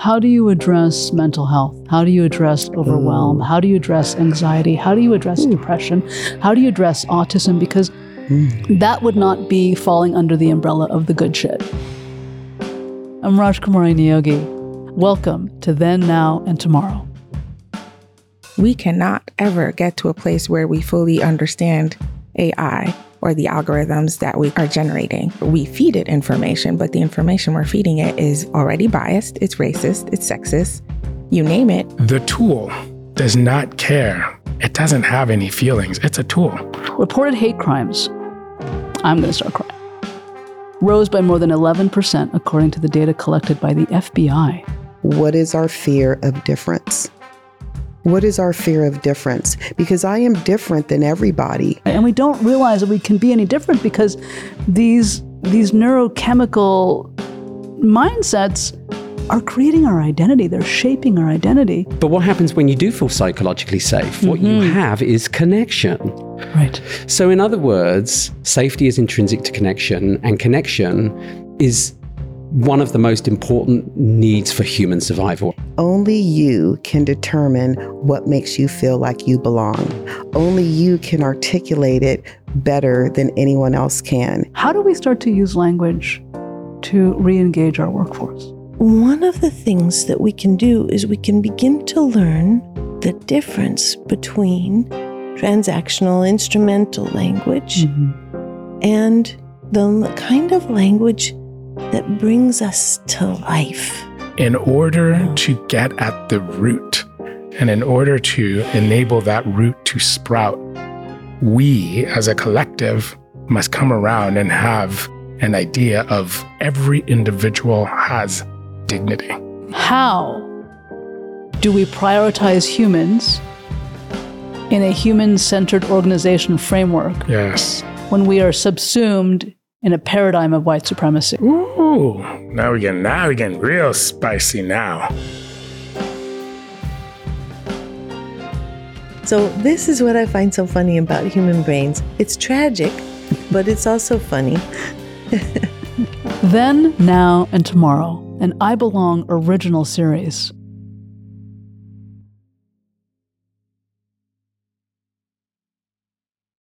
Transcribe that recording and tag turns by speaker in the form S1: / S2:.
S1: How do you address mental health? How do you address overwhelm? Mm. How do you address anxiety? How do you address mm. depression? How do you address autism? Because mm. that would not be falling under the umbrella of the good shit. I'm Rajkumari Neogy. Welcome to Then, Now, and Tomorrow.
S2: We cannot ever get to a place where we fully understand AI or the algorithms that we are generating. We feed it information, but the information we're feeding it is already biased, it's racist, it's sexist, you name it.
S3: The tool does not care. It doesn't have any feelings. It's a tool.
S1: Reported hate crimes, I'm going to start crying, rose by more than 11% according to the data collected by the FBI.
S4: What is our fear of difference? What is our fear of difference? Because I am different than everybody.
S1: And we don't realize that we can be any different because these, these neurochemical mindsets are creating our identity. They're shaping our identity.
S5: But what happens when you do feel psychologically safe? What you mm-hmm. have is connection.
S1: Right.
S5: So, in other words, safety is intrinsic to connection, and connection is one of the most important needs for human survival.
S4: Only you can determine what makes you feel like you belong. Only you can articulate it better than anyone else can.
S1: How do we start to use language to re engage our workforce?
S6: One of the things that we can do is we can begin to learn the difference between transactional instrumental language mm-hmm. and the kind of language that brings us to life.
S3: In order to get at the root and in order to enable that root to sprout, we as a collective must come around and have an idea of every individual has dignity.
S1: How do we prioritize humans in a human centered organization framework
S3: Yes.
S1: when we are subsumed in a paradigm of white supremacy?
S3: Ooh, now we're getting now we're getting real spicy now.
S6: So, this is what I find so funny about human brains. It's tragic, but it's also funny.
S1: Then, Now, and Tomorrow, an ibelong original series.